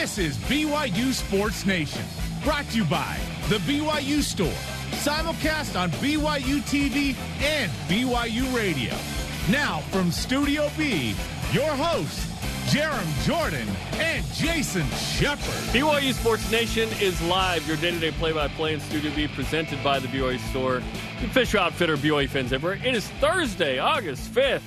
This is BYU Sports Nation, brought to you by The BYU Store, simulcast on BYU TV and BYU Radio. Now from Studio B, your hosts, Jarom Jordan and Jason Shepard. BYU Sports Nation is live, your day to day play by play in Studio B, presented by the BYU Store. The Fisher Outfitter, BYU fans everywhere. It is Thursday, August 5th.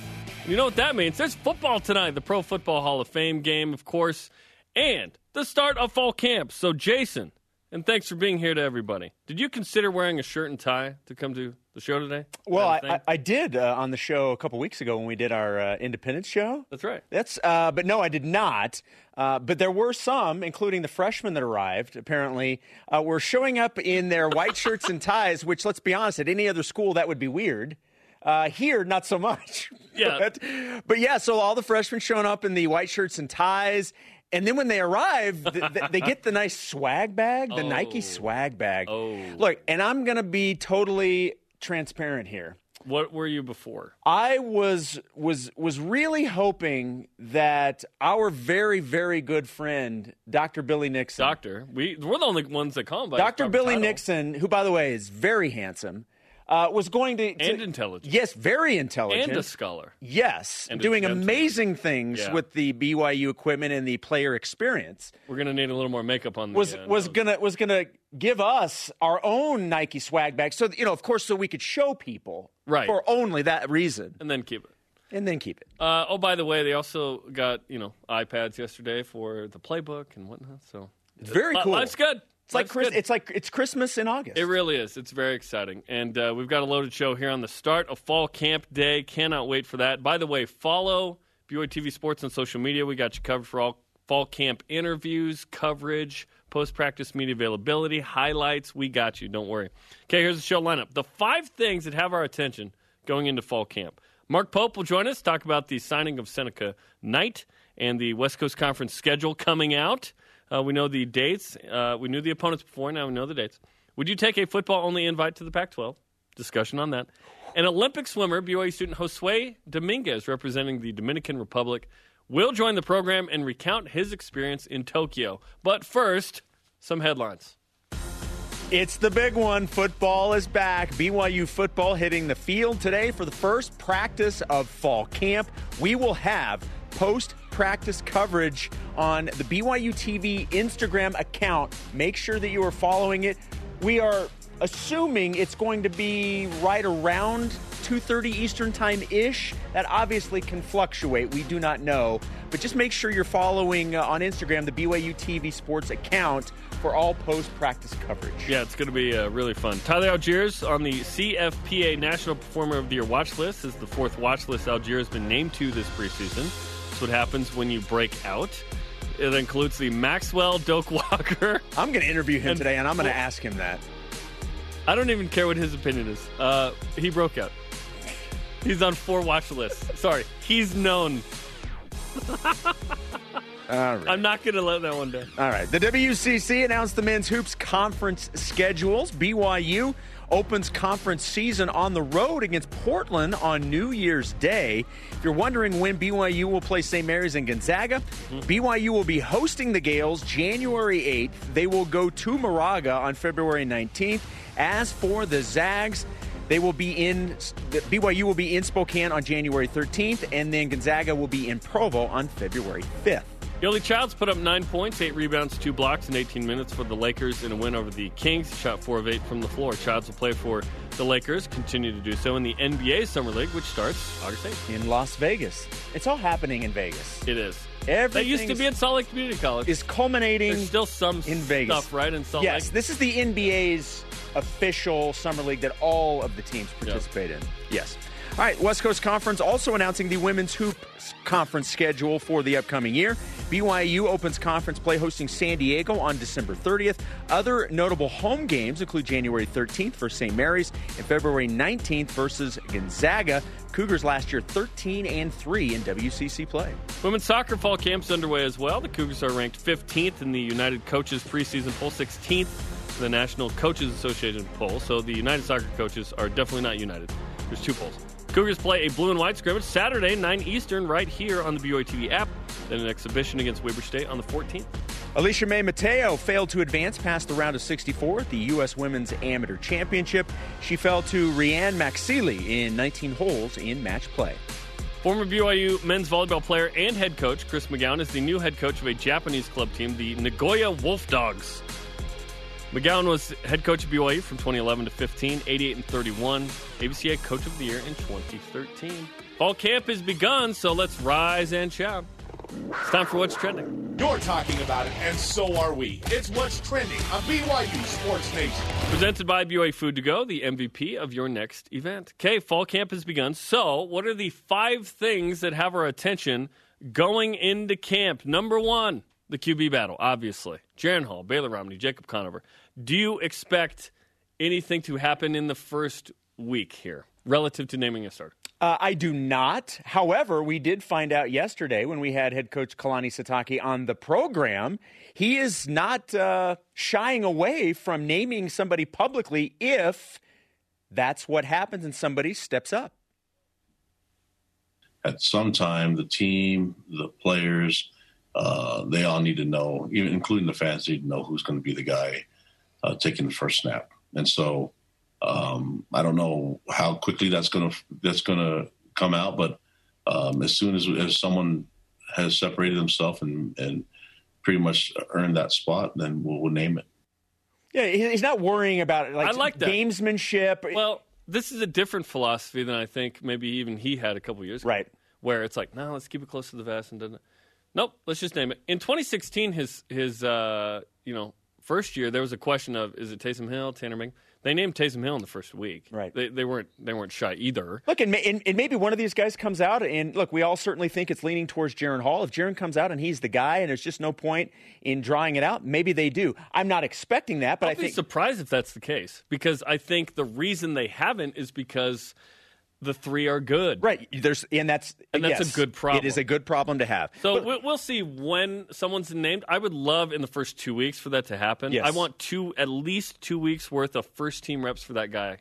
You know what that means? There's football tonight, the Pro Football Hall of Fame game, of course, and the start of fall camp. So, Jason, and thanks for being here to everybody. Did you consider wearing a shirt and tie to come to the show today? Well, Is that a I? I, I did uh, on the show a couple weeks ago when we did our uh, Independence show. That's right. That's, uh, but no, I did not. Uh, but there were some, including the freshmen that arrived. Apparently, uh, were showing up in their white shirts and ties. Which, let's be honest, at any other school that would be weird. Uh, here, not so much. Yeah. but, but yeah, so all the freshmen showing up in the white shirts and ties. And then when they arrive, th- th- they get the nice swag bag, the Nike Oh. swag bag. Oh. Look, and I'm going to be totally transparent here. What were you before? I was was was really hoping that our very very good friend Dr. Billy Nixon, Doctor. We, we're the only ones that call him by Dr. Billy title. Nixon, who by the way is very handsome, uh, was going to, to- And intelligent. Yes, very intelligent. And a scholar. Yes, And doing amazing things Yeah. with the BYU equipment and the player experience. We're going to need a little more makeup on the Was uh, was nose. gonna was gonna give us our own Nike swag bag, so you know, of course, so we could show people Right. for only that reason, And then keep it. and then keep it. Uh, oh, by the way, they also got you know iPads yesterday for the playbook and whatnot. So It's very Li- cool. Life's good. It's like Chris, good. it's like it's Christmas in August. It really is. It's very exciting, and uh, we've got a loaded show here on the start of fall camp day. Cannot wait for that. By the way, follow BYU TV Sports on social media. We got you covered for all fall camp interviews, coverage, post practice media availability, highlights. We got you. Don't worry. Okay, here's the show lineup. The five things that have our attention going into fall camp. Mark Pope will join us talk about the signing of Seneca Knight and the West Coast Conference schedule coming out. Uh, we know the dates. Uh, we knew the opponents before. Now we know the dates. Would you take a football only invite to the Pac 12? Discussion on that. An Olympic swimmer, BYU student Josue Dominguez, representing the Dominican Republic, will join the program and recount his experience in Tokyo. But first, some headlines. It's the big one. Football is back. BYU football hitting the field today for the first practice of fall camp. We will have post practice coverage on the BYU TV Instagram account. Make sure that you are following it. We are assuming it's going to be right around 2:30 Eastern Time ish. That obviously can fluctuate. We do not know, but just make sure you're following uh, on Instagram the BYU TV Sports account for all post practice coverage. Yeah, it's going to be uh, really fun. Tyler Allgeier on the CFPA National Performer of the Year watch list is the fourth watch list Allgeier has been named to this preseason. That's what happens when you break out. It includes the Maxwell Doak Walker. I'm going to interview him And- today, and I'm going to well- ask him that. I don't even care what his opinion is. Uh, he broke out. He's on four watch lists. Sorry, he's known. All right. I'm not going to let that one down. All right. The WCC announced the men's hoops conference schedules. BYU opens conference season on the road against Portland on New Year's Day. If you're wondering when BYU will play St. Mary's and Gonzaga, mm-hmm. BYU will be hosting the Gales January 8th. They will go to Moraga on February 19th. As for the Zags, they will be in BYU will be in Spokane on January 13th, and then Gonzaga will be in Provo on February 5th. Yoeli Childs put up nine points, eight rebounds, two blocks in 18 minutes for the Lakers in a win over the Kings. He shot four of eight from the floor. Childs will play for the Lakers, continue to do so in the NBA Summer League, which starts August 8th. in Las Vegas. It's all happening in Vegas. It is. Everything That used to be at Salt Lake Community College. is culminating There's still some in Vegas. stuff, right, in Salt yes, Lake? this is the NBA's official summer league that all of the teams participate in. Yes. All right, West Coast Conference also announcing the women's hoop conference schedule for the upcoming year. BYU opens conference play hosting San Diego on December 30th. Other notable home games include January 13th for St. Mary's and February 19th versus Gonzaga. Cougars last year 13 and 3 in WCC play. Women's soccer fall camp's underway as well. The Cougars are ranked 15th in the United Coaches preseason poll, 16th in the National Coaches Association poll. So the United Soccer coaches are definitely not united. There's two polls. Cougars play a blue and white scrimmage Saturday, 9 Eastern, right here on the BYU TV app. Then an exhibition against Weber State on the 14th. Alicia May Mateo failed to advance past the round of 64 at the U.S. Women's Amateur Championship. She fell to Rianne Maxili in 19 holes in match play. Former BYU men's volleyball player and head coach Chris McGown is the new head coach of a Japanese club team, the Nagoya Wolf Dogs. McGown was head coach of BYU from 2011 to 15, 88 and 31, AVCA Coach of the Year in 2013. Fall camp has begun, so let's rise and shout. It's time for What's Trending. You're talking about it, and so are we. It's what's trending on BYU Sports Nation. Presented by BYU Food to Go, the MVP of your next event. Okay, fall camp has begun. So, what are the five things that have our attention going into camp? Number one, the QB battle, obviously. Jaren Hall, Baylor Romney, Jacob Conover. Do you expect anything to happen in the first week here relative to naming a starter? Uh, I do not. However, we did find out yesterday when we had head coach Kalani Sitake on the program, he is not uh, shying away from naming somebody publicly if that's what happens and somebody steps up. At some time, the team, the players, uh, they all need to know, even including the fans, need to know who's going to be the guy uh, taking the first snap. And so um, I don't know how quickly that's gonna that's gonna come out, but um, as soon as, as someone has separated himself and and pretty much earned that spot, then we'll, we'll name it. Yeah, he's not worrying about it, like, I like that. gamesmanship. Well, this is a different philosophy than I think maybe even he had a couple years ago. Right. Where it's like, no, let's keep it close to the vest and doesn't. Nope, let's just name it. In 2016, his his uh, you know first year, there was a question of is it Taysom Hill, Tanner Mangum? They named Taysom Hill in the first week. Right. They, they weren't they weren't shy either. Look, and, and, and, maybe one of these guys comes out, and look, we all certainly think it's leaning towards Jaren Hall. If Jaren comes out and he's the guy, and there's just no point in drawing it out, maybe they do. I'm not expecting that, but I'll I think be surprised if that's the case because I think the reason they haven't is because the three are good. Right. There's and that's And that's a good problem. It is a good problem to have. So But- we- we'll see when someone's named. I would love in the first two weeks for that to happen. Yes. I want two, at least two weeks worth of first team reps for that guy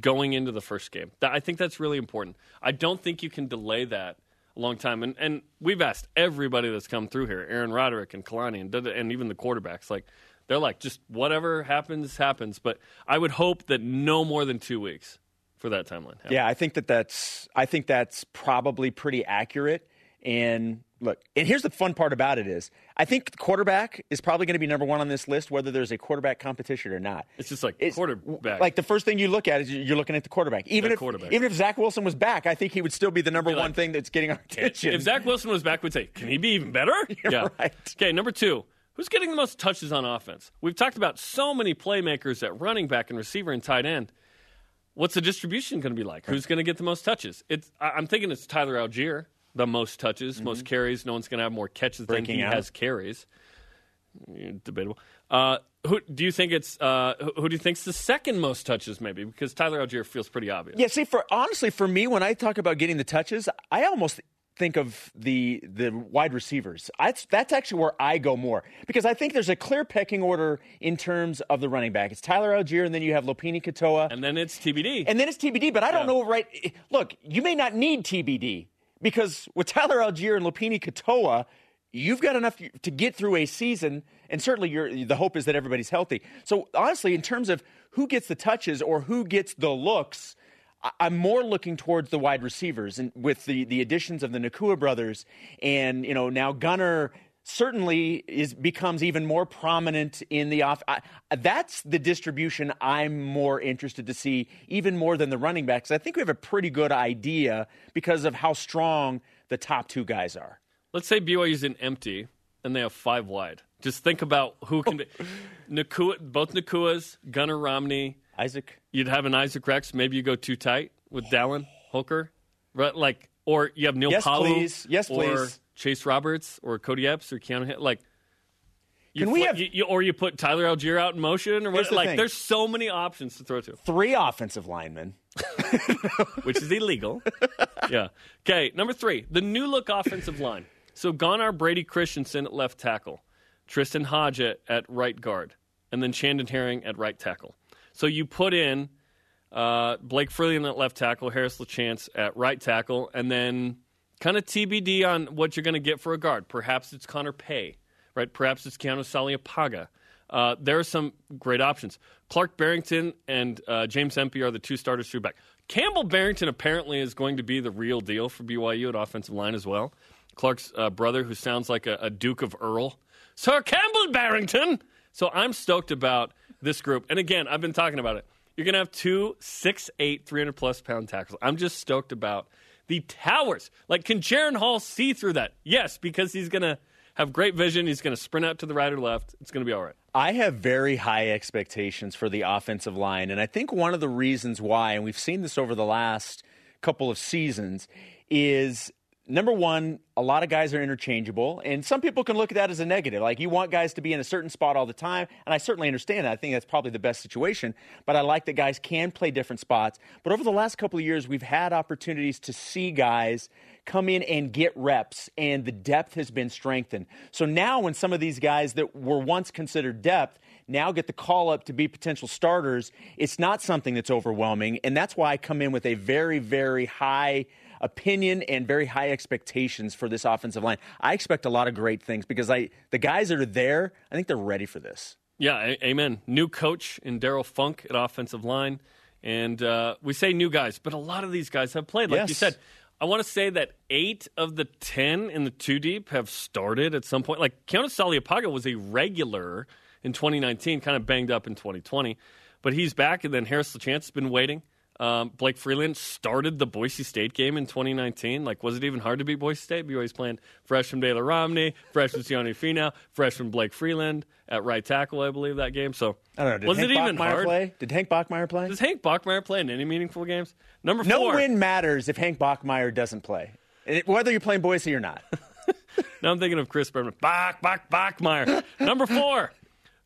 going into the first game. I think that's really important. I don't think you can delay that a long time. And and we've asked everybody that's come through here, Aaron Roderick and Kalani, and and even the quarterbacks, like they're like just whatever happens happens. But I would hope that no more than two weeks for that timeline. happens. Yeah, I think that that's I think that's probably pretty accurate. And look, and here's the fun part about it is I think the quarterback is probably going to be number one on this list, whether there's a quarterback competition or not. It's just like It's- quarterback. Like the first thing you look at is you're looking at the quarterback. Even The if quarterback. even if Zach Wilson was back, I think he would still be the number be one like, thing that's getting our attention. If Zach Wilson was back, we'd say, can he be even better? yeah. right. Okay, number two. Who's getting the most touches on offense? We've talked about so many playmakers at running back and receiver and tight end. What's the distribution going to be like? Who's going to get the most touches? It's, I- I'm thinking it's Tyler Allgeier, the most touches, most carries. No one's going to have more catches Mm-hmm. Breaking than he out. has carries. Debatable. Uh, who do you think it's? Uh, who, who do you think's the second most touches? Maybe because Tyler Allgeier feels pretty obvious. Yeah, see, for honestly, for me, when I talk about getting the touches, I almost think of the the wide receivers. That's that's actually where I go more because I think there's a clear pecking order in terms of the running back. It's Tyler Allgeier, and then you have Lopini Katoa, And then it's TBD. and then it's TBD. But I don't know right. Look, you may not need TBD because with Tyler Allgeier and Lopini Katoa, you've got enough to get through a season, and certainly the hope is that everybody's healthy. So honestly, in terms of who gets the touches or who gets the looks. I'm more looking towards the wide receivers, and with the, the additions of the Nacua brothers, and you know now Gunnar certainly is becomes even more prominent in the off. I, that's the distribution I'm more interested to see, even more than the running backs. I think we have a pretty good idea because of how strong the top two guys are. Let's say BYU's in empty and they have five wide. Just think about who can be. Nacua, both Nacuas, Gunnar Romney. Isaac, You'd have an Isaac Rex. Maybe you go too tight with Dallin Holker, right? Like, or you have Neil Yes, Pau'u, please. Yes, or please. Chase Roberts, or Cody Epps, or Keanu. Hill. Like, you Can we fl- have- you, you- or you put Tyler Allgeier out in motion, or what? the Like, thing. there's so many options to throw to, three offensive linemen. which is illegal. yeah. Okay. Number three, the new look offensive line. So gone are Brady Christensen at left tackle, Tristen Hoge at, at right guard, and then Chandon Herring at right tackle. So you put in uh, Blake Freeland at left tackle, Harris LaChance at right tackle, and then kind of TBD on what you're going to get for a guard. Perhaps it's Connor Pay. right? Perhaps it's Keanu Saliapaga. Uh, there are some great options. Clark Barrington and uh, James Empey are the two starters through back. Campbell Barrington apparently is going to be the real deal for BYU at offensive line as well. Clark's uh, brother, who sounds like a, a Duke of Earl, Sir Campbell Barrington. So I'm stoked about this group. And again, I've been talking about it. You're going to have two 6'8", 300 plus pound tackles. I'm just stoked about the towers. Like, can Jaren Hall see through that? Yes, because he's going to have great vision. He's going to sprint out to the right or left. It's going to be all right. I have very high expectations for the offensive line. And I think one of the reasons why, and we've seen this over the last couple of seasons, is number one, a lot of guys are interchangeable, and some people can look at that as a negative. Like you want guys to be in a certain spot all the time, and I certainly understand that. I think that's probably the best situation. But I like that guys can play different spots. But over the last couple of years, we've had opportunities to see guys come in and get reps, and the depth has been strengthened. So now, when some of these guys that were once considered depth now get the call up to be potential starters, it's not something that's overwhelming, and that's why I come in with a very, very high opinion and very high expectations for this offensive line. I expect a lot of great things because I the guys that are there, I think they're ready for this. Yeah, a- amen. New coach in Darrell Funk at offensive line. And uh, we say new guys, but a lot of these guys have played. Like Yes. you said, I want to say that eight of the 10 in the two deep have started at some point. Like Keanu Saliapaga was a regular in 2019, kind of banged up in 2020, but he's back. And then Harris LaChance has been waiting. Um, Blake Freeland started the Boise State game in 2019. Like, was it even hard to beat Boise State? BYU's playing freshman Baylor Romney, freshman Sione Finau, freshman Blake Freeland at right tackle, I believe, that game. So, I don't know. Was Hank it even hard? play? Did Hank Bachmeier play? Does Hank Bachmeier play in any meaningful games? Number four. No win matters if Hank Bachmeier doesn't play, whether you're playing Boise or not. Now I'm thinking of Chris Berman. Bach, Bach, Bachmeier. Number four.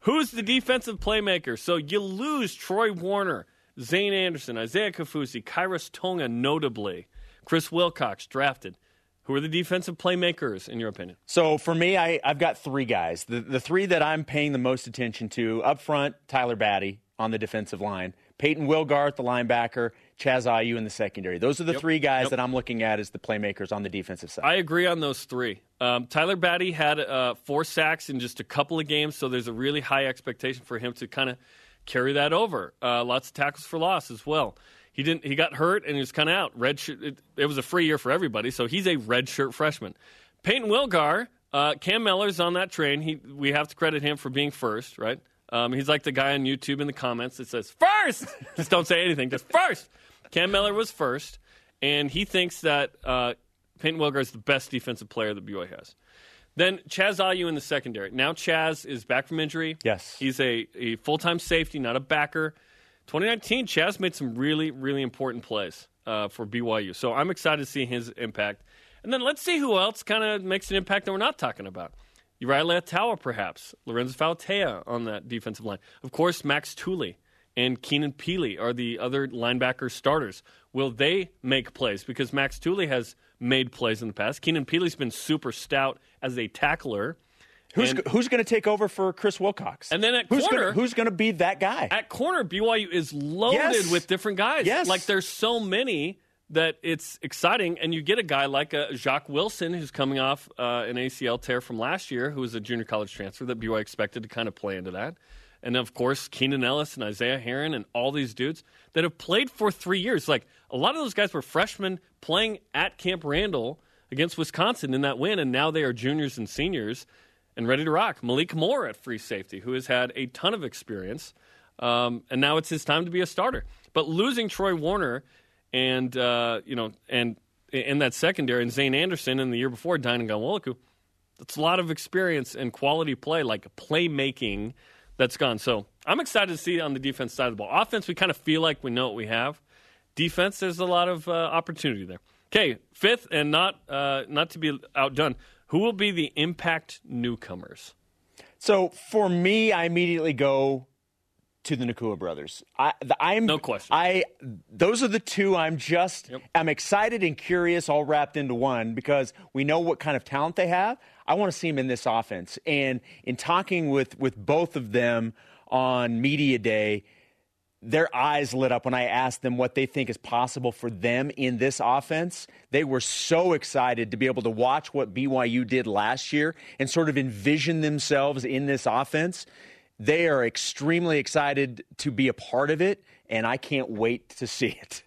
Who's the defensive playmaker? So you lose Troy Warner, Zane Anderson, Isaiah Kaufusi, Khyiris Tonga, notably. Chris Wilcox, drafted. Who are the defensive playmakers, in your opinion? So for me, I, I've got three guys. The, the three that I'm paying the most attention to up front, Tyler Batty on the defensive line, Payton Wilgar, the linebacker, Chaz Ayu in the secondary. Those are the three guys Yep. that I'm looking at as the playmakers on the defensive side. I agree on those three. Um, Tyler Batty had uh, four sacks in just a couple of games, so there's a really high expectation for him to kind of carry that over. Uh, lots of tackles for loss as well. He didn't. He got hurt and he was kind of out. Red shirt. It, it was a free year for everybody, so he's a red shirt freshman. Payton Wilgar, uh, Cam Miller's on that train. He we have to credit him for being first, right? Um, he's like the guy on YouTube in the comments that says first. just don't say anything. Just first. Cam Miller was first, and he thinks that uh, Payton Wilgar is the best defensive player that BYU has. Then Chaz Ayu in the secondary. Now Chaz is back from injury. Yes. He's a, a full time safety, not a backer. 2019, Chaz made some really, really important plays uh, for BYU. So I'm excited to see his impact. And then let's see who else kind of makes an impact that we're not talking about. Uriah Leiataua, perhaps. Lorenzo Fauatea on that defensive line. Of course, Max Tooley and Keenan Pili are the other linebacker starters. Will they make plays? Because Max Tooley has made plays in the past. Keenan Pili's been super stout as a tackler. who's and- who's going to take over for Chris Wilcox? And then at who's corner- gonna, who's going to be that guy? at corner, BYU is loaded Yes. with different guys. Yes. Like there's so many that it's exciting, and you get a guy like a Jacques Wilson who's coming off uh, an ACL tear from last year, who was a junior college transfer that BYU expected to kind of play into that. And of course, Keenan Ellis and Isaiah Herron and all these dudes that have played for three years. Like a lot of those guys were freshmen playing at Camp Randall against Wisconsin in that win, and now they are juniors and seniors and ready to rock. Malik Moore at free safety, who has had a ton of experience, um, and now it's his time to be a starter. But losing Troy Warner and uh, you know and in that secondary and Zane Anderson and the year before Dayan Ghanwoloku, that's a lot of experience and quality play, like playmaking, that's gone. So I'm excited to see on the defense side of the ball. Offense, we kind of feel like we know what we have. Defense, there's a lot of uh, opportunity there. Okay, fifth and not uh, not to be outdone. Who will be the impact newcomers? So for me, I immediately go to the Nacua brothers. I, I'm No question. I those are the two. I'm just Yep. I'm excited and curious, all wrapped into one because we know what kind of talent they have. I want to see them in this offense. And in talking with with both of them on media day, their eyes lit up when I asked them what they think is possible for them in this offense. They were so excited to be able to watch what BYU did last year and sort of envision themselves in this offense. They are extremely excited to be a part of it, and I can't wait to see it.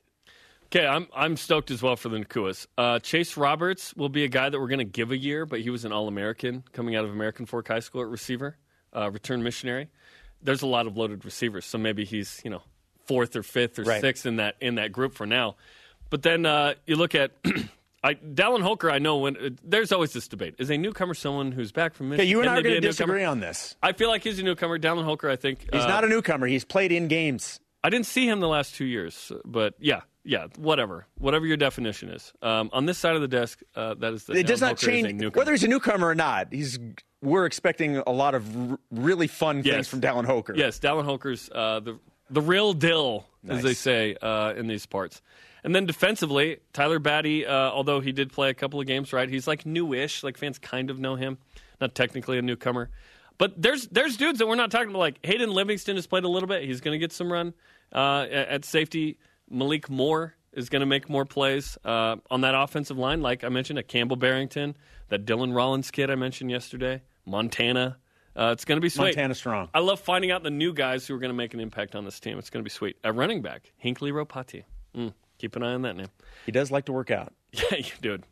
Okay, I'm I'm stoked as well for the Nacuas. Uh, Chase Roberts will be a guy that we're going to give a year, but he was an All American coming out of American Fork High School at receiver, uh, return missionary. There's a lot of loaded receivers, so maybe he's you know fourth or fifth or Right. sixth in that in that group for now. But then uh, you look at. I, Dallin Holker, I know when uh, there's always this debate: is a newcomer someone who's back from Michigan? Okay, you and I are going to a newcomer? disagree on this. I feel like he's a newcomer. Dallin Holker, I think He's uh, not a newcomer. He's played in games. I didn't see him the last two years, but yeah, yeah, whatever, whatever your definition is. Um, on this side of the desk, uh, that is the It does not Holker is a change whether he's a newcomer or not. He's we're expecting a lot of r- really fun things from Dallin Holker. Yes, Dallin Holker's uh, the the real dill, as they say uh, in these parts. And then defensively, Tyler Batty, uh, although he did play a couple of games, right? He's like newish, like fans kind of know him, not technically a newcomer. But there's there's dudes that we're not talking about. Like Hayden Livingston has played a little bit. He's going to get some run uh, at safety. Malik Moore is going to make more plays uh, on that offensive line. Like I mentioned, a Campbell Barrington, that Dylan Rollins kid I mentioned yesterday, Montana. Uh, it's going to be sweet. Montana strong. I love finding out the new guys who are going to make an impact on this team. It's going to be sweet. At running back, Hinkley Ropati. Mm, keep an eye on that name. He does like to work out. Yeah, dude.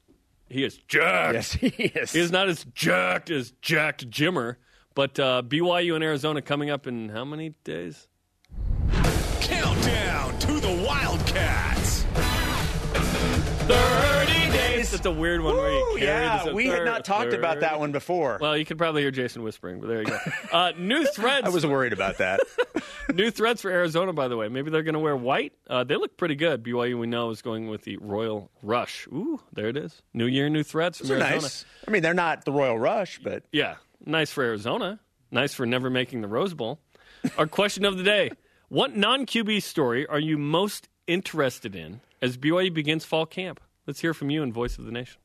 He is jacked. Yes, he is. He is not as jacked as jacked Jimmer, but uh, BYU and Arizona coming up in how many days? Countdown to the Wildcats. 30 days. That's a weird one where you Ooh, carry yeah, this a we had not talked about that one before. Well, you could probably hear Jason whispering, but there you go. Uh, new threads. I was worried about that. New threads for Arizona, by the way. Maybe they're going to wear white. Uh, they look pretty good. BYU, we know, is going with the Royal Rush. Ooh, there it is. New year, new threads from They're Arizona. nice. I mean, they're not the Royal Rush, but Yeah, nice for Arizona. Nice for never making the Rose Bowl. Our question of the day What non QB story are you most interested in as BYU begins fall camp? Let's hear from you in Voice of the Nation.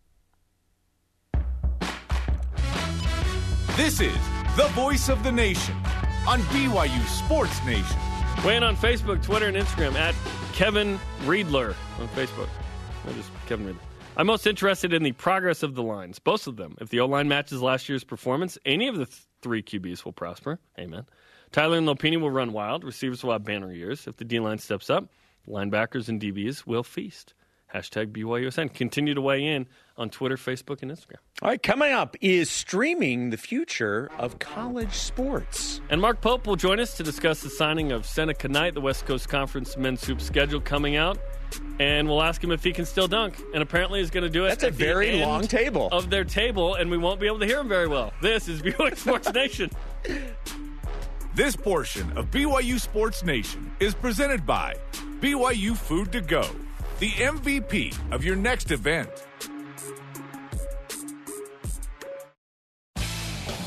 This is the voice of the nation on BYU Sports Nation. Weigh in on Facebook, Twitter, and Instagram at Kevin Riedler on Facebook. Or just Kevin Riedler. I'm most interested in the progress of the lines, both of them. If the O line matches last year's performance, any of the th- three QBs will prosper. Amen. Tyler and Lopini will run wild. Receivers will have banner years. If the D line steps up, linebackers and DBs will feast. Hashtag BYUSN. Continue to weigh in on Twitter, Facebook, and Instagram. all right. Coming up is streaming the future of college sports. And Mark Pope will join us to discuss the signing of Seneca Knight, the West Coast Conference men's hoop schedule coming out. And we'll ask him if he can still dunk. And apparently he's going to do it. That's a very long table. Of their table, and we won't be able to hear him very well. This is BYU Sports Nation. This portion of BYU Sports Nation is presented by BYU Food to Go, the MVP of your next event.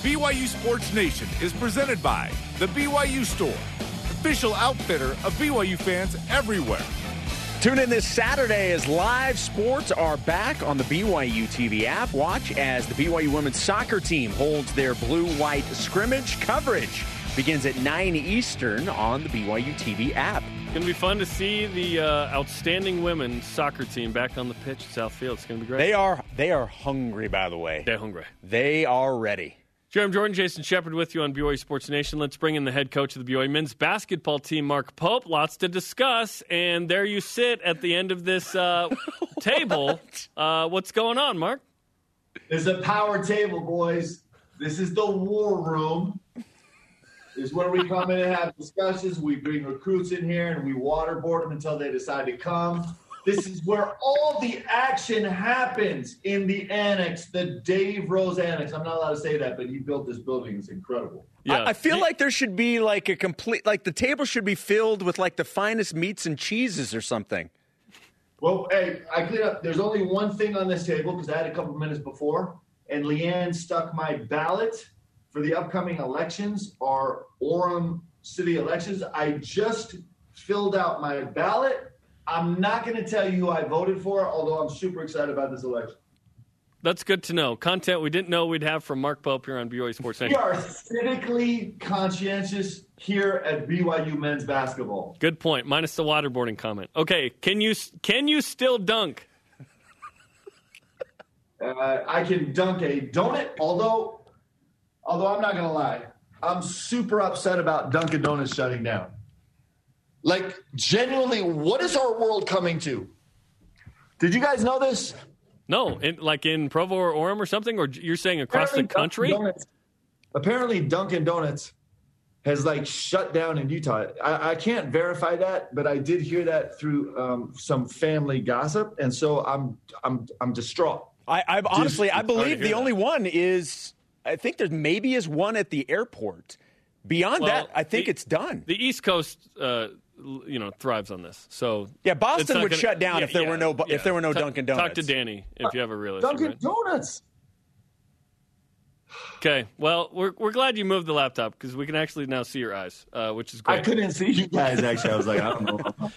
BYU Sports Nation is presented by the BYU Store, official outfitter of BYU fans everywhere. Tune in this Saturday as live sports are back on the BYU TV app. Watch as the BYU women's soccer team holds their blue-white scrimmage coverage. Begins at 9 Eastern on the BYU TV app. It's going to be fun to see the uh, outstanding women's soccer team back on the pitch at Southfield. It's going to be great. They are they are hungry, by the way. They're hungry. They are ready. Jarom Jordan, Jason Shepard with you on BYU Sports Nation. Let's bring in the head coach of the BYU men's basketball team, Mark Pope. Lots to discuss, and there you sit at the end of this uh, table. Uh, what's going on, Mark? There's a power table, boys. This is the war room. This is where we come in and have discussions. We bring recruits in here and we waterboard them until they decide to come. This is where all the action happens in the annex, the Dave Rose annex. I'm not allowed to say that, but he built this building. It's incredible. Yeah, I, I feel like there should be like a complete like the table should be filled with like the finest meats and cheeses or something. Well, hey, I cleaned up. There's only one thing on this table because I had a couple minutes before, and Leanne stuck my ballot for the upcoming elections, our Orem city elections. I just filled out my ballot. I'm not going to tell you who I voted for, although I'm super excited about this election. That's good to know. Content we didn't know we'd have from Mark Pope here on BYU Sports We Nation. are cynically conscientious here at BYU men's basketball. Good point. Minus the waterboarding comment. Okay, can you can you still dunk? Uh, I can dunk a donut, although, although I'm not gonna lie, I'm super upset about Dunkin' Donuts shutting down. Like genuinely, what is our world coming to? Did you guys know this? No, in, like in Provo or Orem or something, or you're saying across the Apparently Dunkin' country? Donuts- apparently, Dunkin' Donuts has like shut down in Utah. I, I can't verify that, but I did hear that through um, some family gossip, and so I'm I'm I'm distraught. I, I honestly, I believe the that. only one is. I think there maybe is one at the airport. Beyond Well, that, I think the- it's done. The East Coast, uh, you know, thrives on this. So Yeah, Boston would gonna- shut down yeah, if there yeah, were no bu- yeah. if there were no Ta- Dunkin' Donuts. Talk to Danny if you have a real issue. Dunkin' right? Donuts. Okay, well, we're we're glad you moved the laptop because we can actually now see your eyes, uh, which is great. I couldn't see you guys. Actually, I was like, I don't know.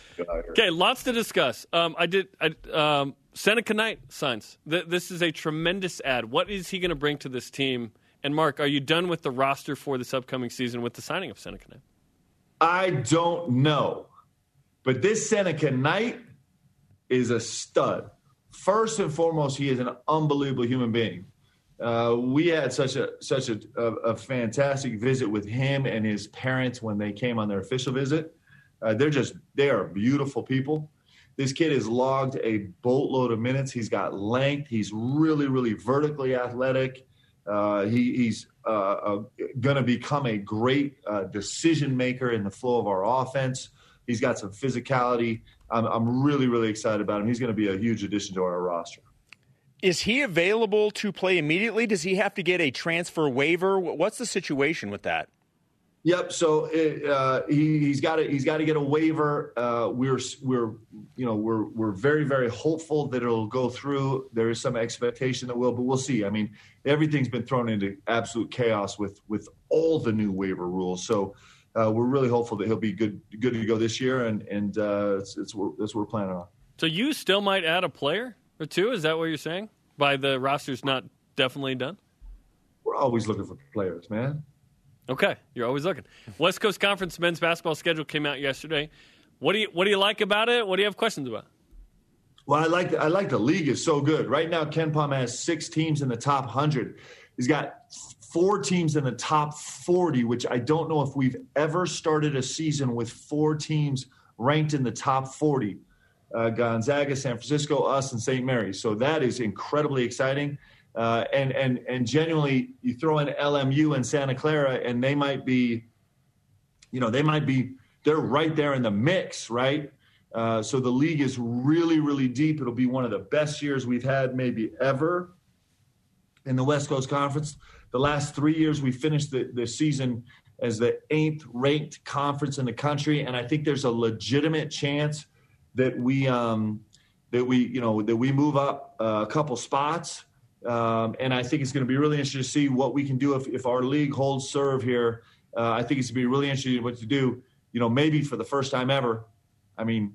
Okay, lots to discuss. Um, I did. I, um, Seneca Knight signs. Th- this is a tremendous ad. What is he going to bring to this team? And Mark, are you done with the roster for this upcoming season with the signing of Seneca Knight? I don't know, but this Seneca Knight is a stud. First and foremost, he is an unbelievable human being. Uh, we had such a such a, a, a fantastic visit with him and his parents when they came on their official visit. Uh, they're just they are beautiful people. This kid has logged a boatload of minutes. He's got length. He's really really vertically athletic. Uh, he, he's uh, uh, going to become a great decision maker in the flow of our offense. He's got some physicality. I'm, I'm really really excited about him. He's going to be a huge addition to our roster. Is he available to play immediately? Does he have to get a transfer waiver? What's the situation with that? Yep. So it, uh, he, he's got to he's got to get a waiver. Uh, we're we're you know we're we're very very hopeful that it'll go through. There is some expectation that will, but we'll see. I mean, everything's been thrown into absolute chaos with with all the new waiver rules. So uh, we're really hopeful that he'll be good good to go this year, and and uh, it's, it's that's what we're planning on. So you still might add a player or two. Is that what you're saying? By the roster's not definitely done. We're always looking for players, man. Okay, you're always looking. West Coast Conference men's basketball schedule came out yesterday. What do you What do you like about it? What do you have questions about? Well, I like I like the league is so good right now. KenPom has six teams in the top hundred. He's got four teams in the top forty, which I don't know if we've ever started a season with four teams ranked in the top forty. Uh, Gonzaga, San Francisco, us, and St. Mary's. So that is incredibly exciting. Uh, and and and genuinely, you throw in LMU and Santa Clara, and they might be, you know, they might be they're right there in the mix, right? Uh, so the league is really, really deep. It'll be one of the best years we've had, maybe ever, in the West Coast Conference. The last three years, we finished the, the season as the eighth ranked conference in the country, and I think there's a legitimate chance that we um, that we you know that we move up uh, a couple spots. Um, and I think it's going to be really interesting to see what we can do if, if our league holds serve here. Uh, I think it's going to be really interesting what to do. You know, maybe for the first time ever. I mean,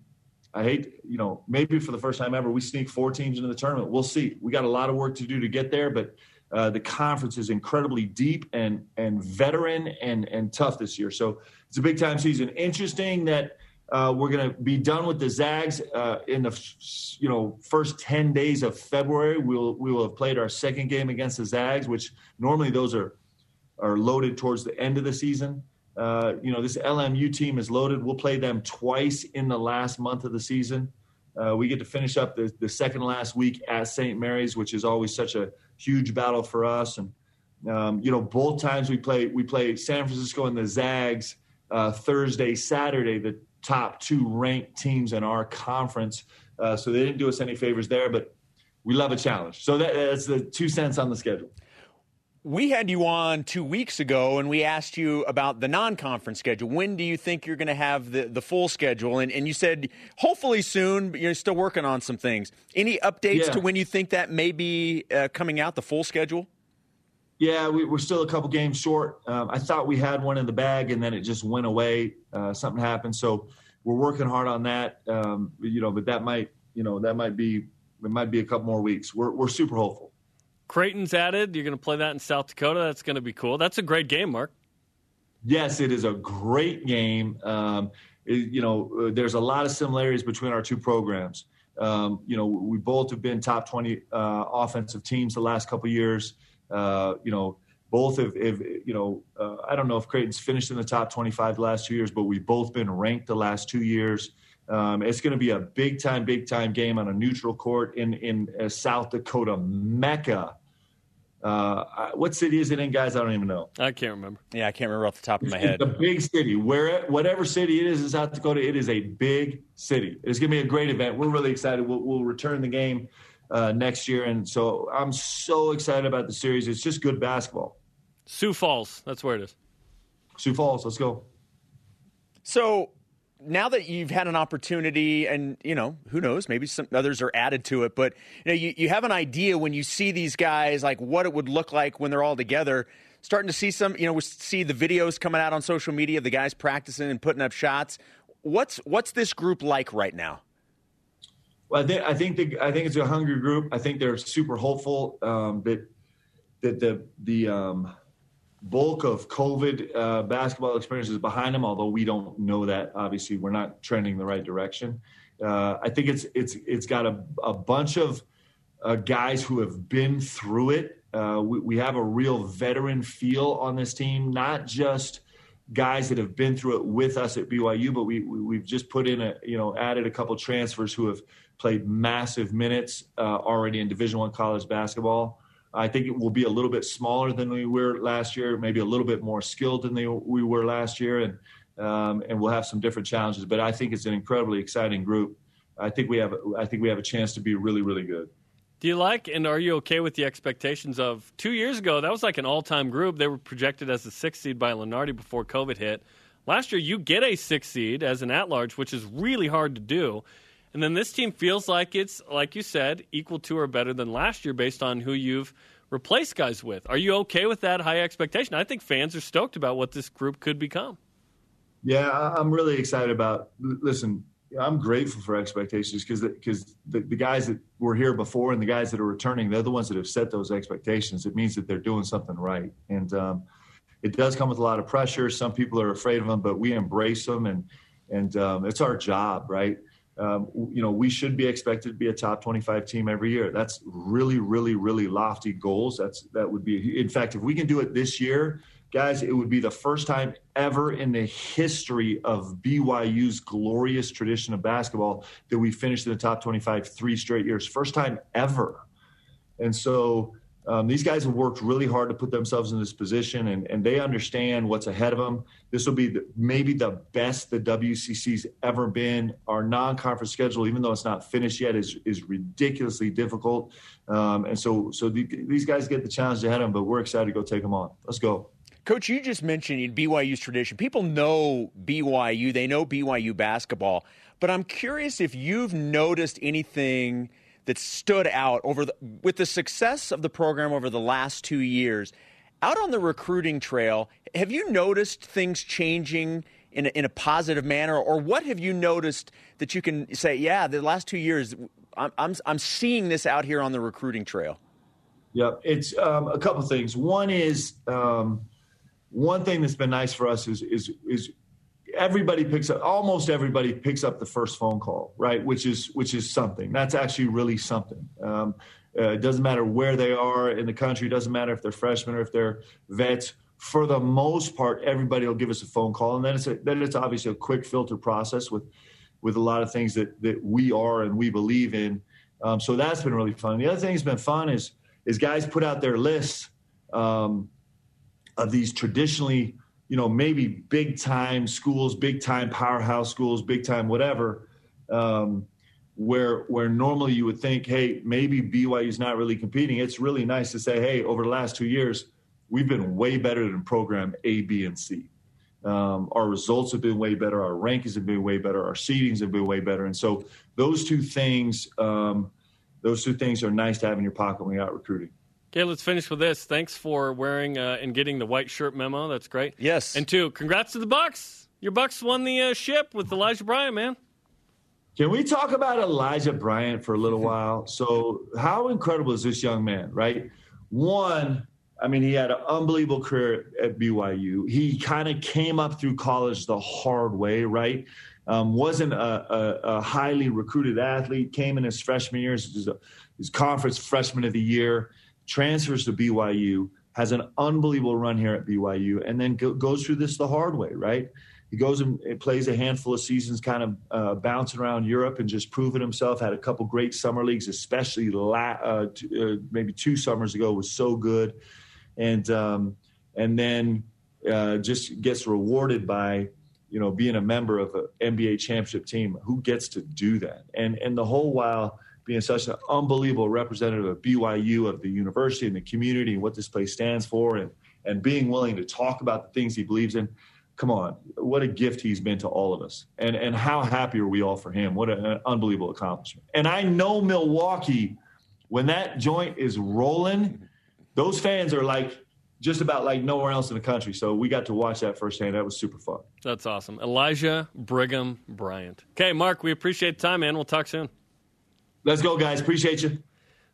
I hate, you know, maybe for the first time ever, we sneak four teams into the tournament. We'll see. We got a lot of work to do to get there, but uh, the conference is incredibly deep and and veteran and and tough this year. So it's a big time season. Interesting that uh, we're going to be done with the Zags uh, in the you know first ten days of February. We'll we will have played our second game against the Zags, which normally those are are loaded towards the end of the season. Uh, you know, this LMU team is loaded. We'll play them twice in the last month of the season. Uh, we get to finish up the, the second last week at St. Mary's, which is always such a huge battle for us. And um, you know, both times we play we play San Francisco and the Zags uh, Thursday, Saturday, the top two ranked teams in our conference. Uh, so they didn't do us any favors there, but we love a challenge. So that, that's the two cents on the schedule. We had you on two weeks ago, and we asked you about the non-conference schedule. When do you think you're going to have the, the full schedule? And, and you said hopefully soon. But you're still working on some things. Any updates Yeah. to when you think that may be uh, coming out? The full schedule? Yeah, we, we're still a couple games short. Um, I thought we had one in the bag, and then it just went away. Uh, something happened, so we're working hard on that. Um, you know, but that might, you know, that might be it might be a couple more weeks. We're we're super hopeful. Creighton's added. You're going to play that in South Dakota. That's going to be cool. That's a great game, Mark. Yes, it is a great game. Um, it, you know, uh, there's a lot of similarities between our two programs. Um, you know, we both have been top 20 uh, offensive teams the last couple years. Uh, you know, both have, have you know, uh, I don't know if Creighton's finished in the top 25 the last two years, but we've both been ranked the last two years. Um, it's going to be a big time, big time game on a neutral court in in uh, South Dakota mecca. Uh, what city is it in, guys? I don't even know. I can't remember. Yeah, I can't remember off the top of my head. It's a big city. Where whatever city it is in South Dakota, it is a big city. It's going to be a great event. We're really excited. We'll, we'll return the game uh, next year, and so I'm so excited about the series. It's just good basketball. Sioux Falls, that's where it is. Sioux Falls, let's go. So now that you've had an opportunity and you know who knows maybe some others are added to it but you know you, you have an idea when you see these guys like what it would look like when they're all together starting to see some you know we see the videos coming out on social media of the guys practicing and putting up shots what's what's this group like right now well i think i think the, i think it's a hungry group i think they're super hopeful um, that that the the um, bulk of COVID uh, basketball is behind them. although we don't know that. Obviously, we're not trending the right direction. Uh, I think it's it's it's got a, a bunch of uh, guys who have been through it. Uh, we, we, have a real veteran feel on this team, not just guys that have been through it with us at BYU, but we, we have just put in a you know added a couple transfers who have played massive minutes uh, already in Division One college basketball. I think it will be a little bit smaller than we were last year, maybe a little bit more skilled than they, we were last year, and um, and we'll have some different challenges. But I think it's an incredibly exciting group. I think we have I think we have a chance to be really really good. Do you like and are you okay with the expectations of two years ago? That was like an all time group. They were projected as a six seed by Lunardi before COVID hit. Last year, you get a six seed as an at large, which is really hard to do. And then this team feels like it's, like you said, equal to or better than last year based on who you've replaced guys with. Are you okay with that high expectation? I think fans are stoked about what this group could become. Yeah, I'm really excited about. Listen, I'm grateful for expectations because because the, the, guys that were here before and the guys that are returning, they're the ones that have set those expectations. It means that they're doing something right, and um, it does come with a lot of pressure. Some people are afraid of them, but we embrace them, and and um, it's our job, right? Um, you know, we should be expected to be a top 25 team every year. That's really, really, really lofty goals. That's that would be. In fact, if we can do it this year, guys, it would be the first time ever in the history of BYU's glorious tradition of basketball that we finished in the top 25 three straight years. First time ever. And so um, these guys have worked really hard to put themselves in this position, and, and they understand what's ahead of them. This will be the, maybe the best the WCC's ever been. Our non-conference schedule, even though it's not finished yet, is is ridiculously difficult. Um, and so, so the, these guys get the challenge ahead of them, but we're excited to go take them on. Let's go. Coach, you just mentioned BYU's tradition. People know BYU, they know BYU basketball, but I'm curious if you've noticed anything – that stood out over the, with the success of the program over the last two years. Out on the recruiting trail, have you noticed things changing in a, in a positive manner, or what have you noticed that you can say, yeah, the last two years, I'm, I'm, I'm seeing this out here on the recruiting trail? Yeah, it's um, a couple things. One is um, one thing that's been nice for us is is is everybody picks up almost everybody picks up the first phone call right? Which is which is something. That's actually really something. Um, uh, it doesn't matter where they are in the country. It doesn't matter if they're freshmen or if they're vets. For the most part everybody will give us a phone call. And then it's a, then it's obviously a quick filter process with with a lot of things that that we are and we believe in. Um, so that's been really fun. The other thing that's been fun is is guys put out their lists um, of these traditionally you know, maybe big time schools, big time powerhouse schools, big time whatever, um, where where normally you would think, hey, maybe BYU's not really competing. It's really nice to say, hey, over the last two years, we've been way better than program A, B, and C. Um, our results have been way better. Our rankings have been way better. Our seedings have been way better. And so those two things, um, those two things are nice to have in your pocket when you're out recruiting. Okay, let's finish with this. Thanks for wearing uh, and getting the white shirt memo. That's great. Yes. And two, congrats to the Bucks. Your Bucks won the uh, ship with Elijah Bryant, man. Can we talk about Elijah Bryant for a little while? So, how incredible is this young man, right? One, I mean, he had an unbelievable career at BYU. He kind of came up through college the hard way, right? Um, wasn't a, a, a, highly recruited athlete. Came in his freshman year, his, his conference freshman of the year, transfers to BYU, has an unbelievable run here at BYU, and then go, goes through this the hard way, right? He goes and plays a handful of seasons, kind of uh, bouncing around Europe and just proving himself. Had a couple great summer leagues, especially la- uh, t- uh, maybe two summers ago was so good, and um, and then uh, just gets rewarded by you know being a member of an NBA championship team. Who gets to do that? And and the whole while being such an unbelievable representative of BYU, of the university and the community and what this place stands for, and and being willing to talk about the things he believes in come on, what a gift he's been to all of us. And, and how happy are we all for him? What an unbelievable accomplishment. And I know Milwaukee, when that joint is rolling, those fans are like just about like nowhere else in the country. So we got to watch that firsthand. That was super fun. That's awesome. Elijah Brigham Bryant. Okay, Mark, we appreciate the time, man. We'll talk soon. Let's go, guys. Appreciate you.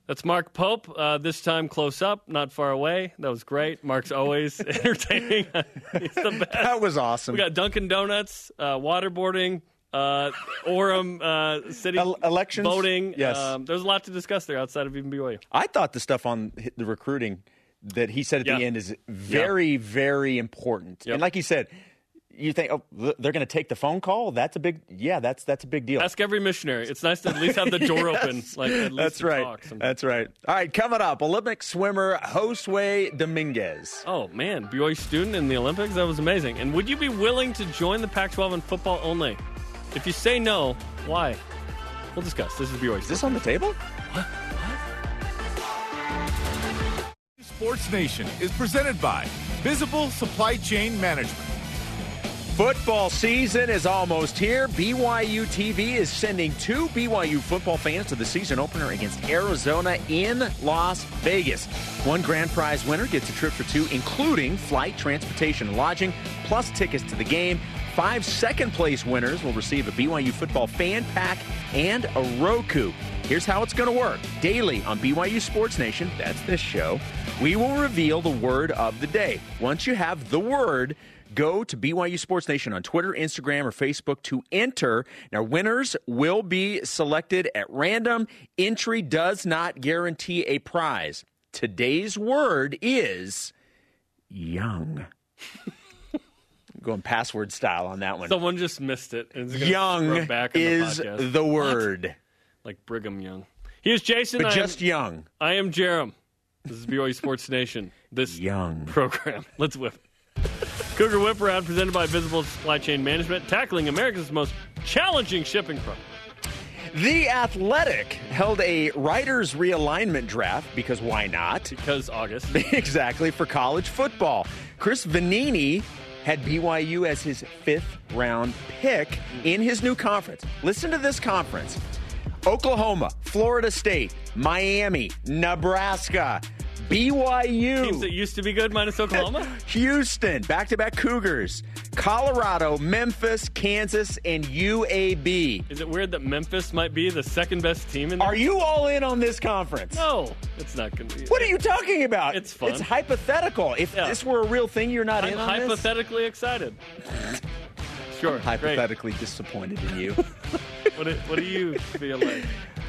That's Mark Pope. Uh, this time close up, not far away. That was great. Mark's always entertaining. He's the best. That was awesome. We got Dunkin' Donuts, uh, waterboarding, uh, Orem uh, City El- elections, voting. Yes, um, there's a lot to discuss there outside of even BYU. I thought the stuff on the recruiting that he said at yeah. the end is very, yeah. very important. Yep. And like he said, you think, oh, they're going to take the phone call? That's a big, yeah, that's that's a big deal. Ask every missionary. It's nice to at least have the door yes. open. Like at least that's right. Talk that's right. All right, coming up, Olympic swimmer Josue Dominguez. Oh man, BYU student in the Olympics. That was amazing. And would you be willing to join the Pac-12 in football only? If you say no, why? We'll discuss. This is BYU. Is this on the table? What? what? Sports Nation is presented by Visible Supply Chain Management. Football season is almost here. BYU TV is sending two BYU football fans to the season opener against Arizona in Las Vegas. One grand prize winner gets a trip for two, including flight, transportation, and lodging, plus tickets to the game. Five second place winners will receive a BYU football fan pack and a Roku. Here's how it's going to work. Daily on BYU Sports Nation, that's this show, we will reveal the word of the day. Once you have the word, Go to BYU Sports Nation on Twitter, Instagram, or Facebook to enter. Now, winners will be selected at random. Entry does not guarantee a prize. Today's word is young. Going password style on that one. Someone just missed it. young back is the, the word. What? Like Brigham Young. Here's Jason. But I just am, young. I am Jarom. This is BYU Sports Nation. This young program. Let's whip. Cougar Whip Around presented by Visible Supply Chain Management, tackling America's most challenging shipping problem. The Athletic held a writers realignment draft because why not? Because August. exactly, for college football. Chris Vannini had BYU as his fifth round pick in his new conference. Listen to this conference Oklahoma, Florida State, Miami, Nebraska. BYU. Teams that used to be good minus Oklahoma? Houston, back to back Cougars. Colorado, Memphis, Kansas, and UAB. Is it weird that Memphis might be the second best team in there? Are you all in on this conference? No, it's not going to be. What are you talking about? It's fun. It's hypothetical. If yeah. this were a real thing, you're not I'm in on hypothetically this? excited. Sure. Hypothetically disappointed in you. what, do, what do you feel like?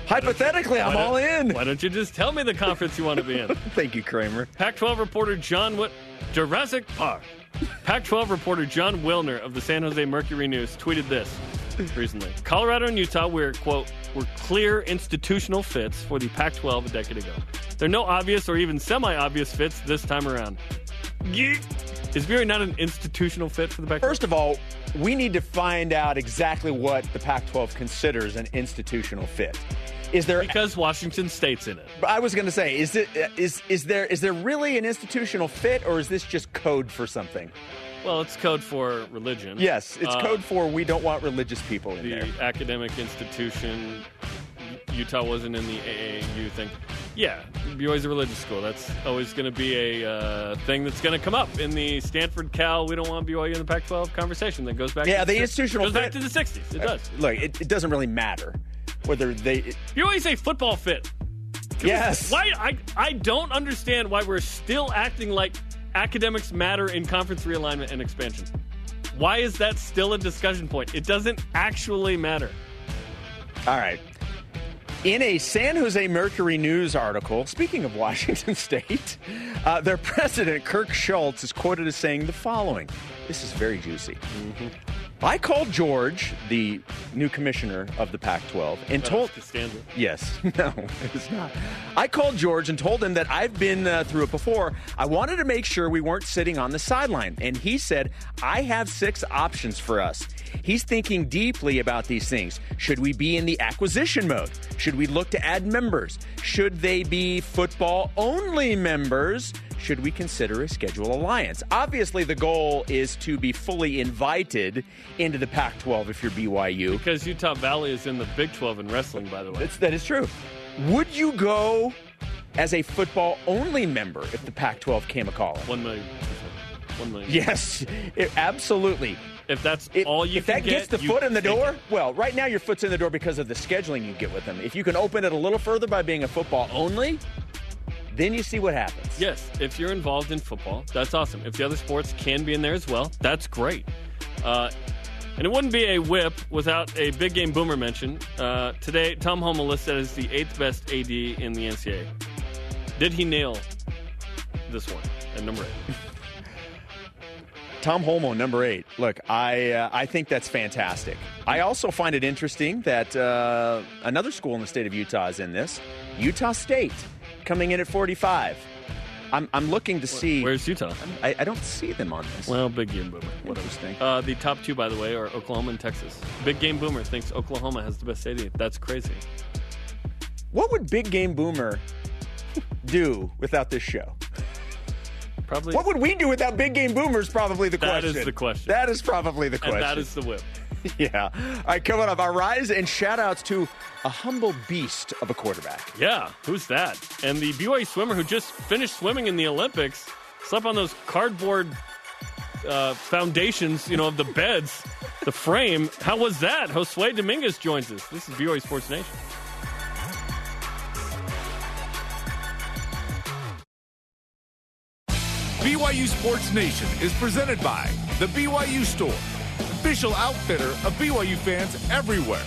Hypothetically, I'm all in. Why don't you just tell me the conference you want to be in? Thank you, Kramer. Pac 12 reporter John Witt, Jurassic Park. Pac 12 reporter Jon Wilner of the San Jose Mercury News tweeted this recently Colorado and Utah were, quote, were clear institutional fits for the Pac 12 a decade ago. There are no obvious or even semi obvious fits this time around. Is BYU not an institutional fit for the Pac 12? First of all, we need to find out exactly what the Pac 12 considers an institutional fit. Is there because Washington State's in it? I was going to say, is it is is there is there really an institutional fit, or is this just code for something? Well, it's code for religion. Yes, it's uh, code for we don't want religious people in the there. The academic institution. Utah wasn't in the AAU thing. Yeah, BYU's a religious school. That's always going to be a uh, thing that's going to come up in the Stanford Cal. We don't want BYU in the Pac-12 conversation. That goes back. Yeah, to the, the institutional goes fit, back to the '60s. It does. Look, it, it doesn't really matter whether they. It, BYU's a football fit. Can we- Yes. why? I I don't understand why we're still acting like academics matter in conference realignment and expansion. Why is that still a discussion point? It doesn't actually matter. All right. In a San Jose Mercury News article, speaking of Washington State, uh, their president, Kirk Schulz, is quoted as saying the following. This is very juicy. I called George, the new commissioner of the Pac 12, and told. Costanza. Yes. No, it's not. I called George and told him that I've been uh, through it before. I wanted to make sure we weren't sitting on the sideline. And he said, I have six options for us. He's thinking deeply about these things. Should we be in the acquisition mode? Should we look to add members? Should they be football only members? Should we consider a schedule alliance? Obviously, the goal is to be fully invited into the Pac 12 if you're BYU. Because Utah Valley is in the Big 12 in wrestling, by the way. That's, that is true. Would you go as a football only member if the Pac 12 came a calling? One million. One million. Yes, it- absolutely. If that's If, all you if that gets the foot in the door, it. well, right now your foot's in the door because of the scheduling you get with them. If you can open it a little further by being a football only, then you see what happens. Yes, if you're involved in football, that's awesome. If the other sports can be in there as well, that's great. Uh, and it wouldn't be a whip without a big game boomer mention. Uh, today, Tom Holmoe listed as the eighth best AD in the NCAA. Did he nail this one at number eight? Tom Holmoe, number eight. Look, I uh, I think that's fantastic. I also find it interesting that uh, another school in the state of Utah is in this. Utah State coming in at 45. I'm, I'm looking to see. Where's Utah? I, I don't see them on this. Well, big game boomer. What Interesting. Uh, the top two, by the way, are Oklahoma and Texas. Big game boomer thinks Oklahoma has the best AD. That's crazy. What would Big Game Boomer do without this show? Probably. What would we do without Big Game Boomer is probably the That question. is the question. That is probably the and question. that is the whip. yeah. All right, coming up, our rise and shout outs to a humble beast of a quarterback. Yeah, who's that? And the BYU swimmer who just finished swimming in the Olympics slept on those cardboard uh, foundations, you know, of the beds, the frame. How was that? Josue Dominguez joins us. This is BYU Sports Nation. BYU Sports Nation is presented by The BYU Store, official outfitter of BYU fans everywhere.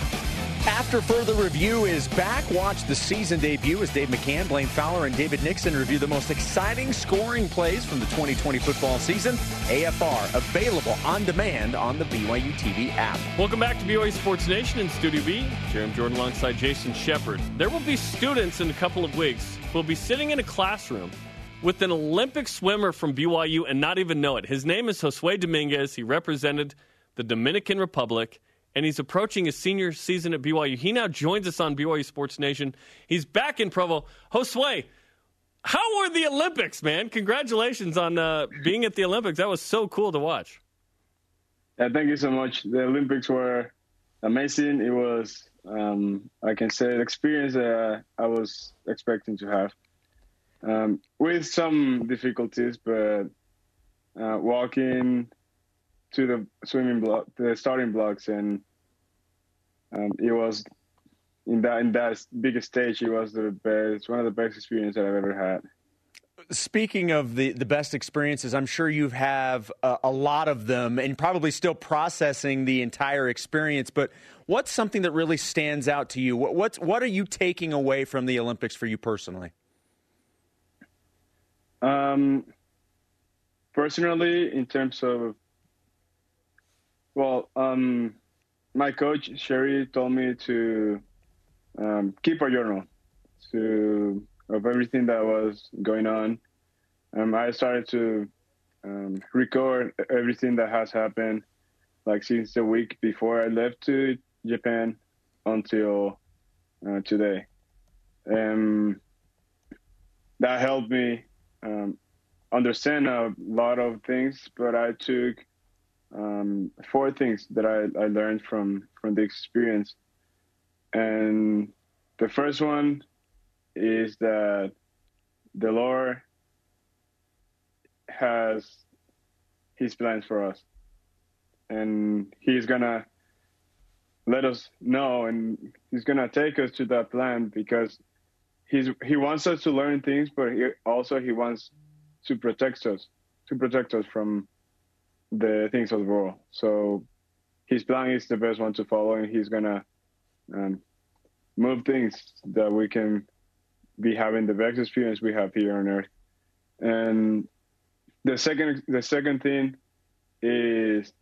After further review is back, watch the season debut as Dave McCann, Blaine Fowler, and David Nixon review the most exciting scoring plays from the 2020 football season. AFR available on demand on the BYU TV app. Welcome back to BYU Sports Nation in Studio B. Jarom Jordan alongside Jason Shepard. There will be students in a couple of weeks who will be sitting in a classroom with an Olympic swimmer from BYU and not even know it. His name is Josue Dominguez. He represented the Dominican Republic, and he's approaching his senior season at BYU. He now joins us on BYU Sports Nation. He's back in Provo. Josue, how were the Olympics, man? Congratulations on uh, being at the Olympics. That was so cool to watch. Yeah, thank you so much. The Olympics were amazing. It was, um, I can say, an experience that I was expecting to have, um, with some difficulties, but uh, walking to the swimming block, the starting blocks, and um, it was in that in that biggest stage. It was the best, one of the best experiences that I've ever had. Speaking of the, the best experiences, I'm sure you have a, a lot of them and probably still processing the entire experience. But what's something that really stands out to you? What, what's, what are you taking away from the Olympics for you personally? Um, personally, in terms of, well, um, my coach Sherry told me to um, keep a journal to of everything that was going on. Um, I started to um, record everything that has happened, like since the week before I left to Japan until uh, today. Um, that helped me um, understand a lot of things, but I took um, four things that I, I learned from from the experience. And the first one is that the Lord has His plans for us, and He's gonna let us know, and He's gonna take us to that plan because he's he wants us to learn things, but he also he wants to protect us, to protect us from the things of the world. So his plan is the best one to follow, and he's gonna um, move things that we can be having the best experience we have here on Earth. And the second, the second thing is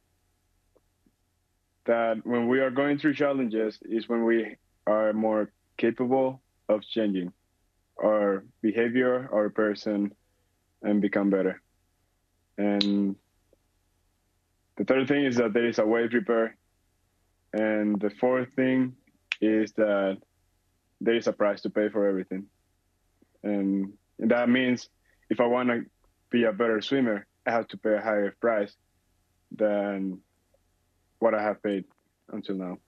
that when we are going through challenges, is when we are more capable of changing our behavior, our person, and become better. And the third thing is that there is a to prepare. And the fourth thing is that there is a price to pay for everything. And that means if I want to be a better swimmer, I have to pay a higher price than what I have paid until now.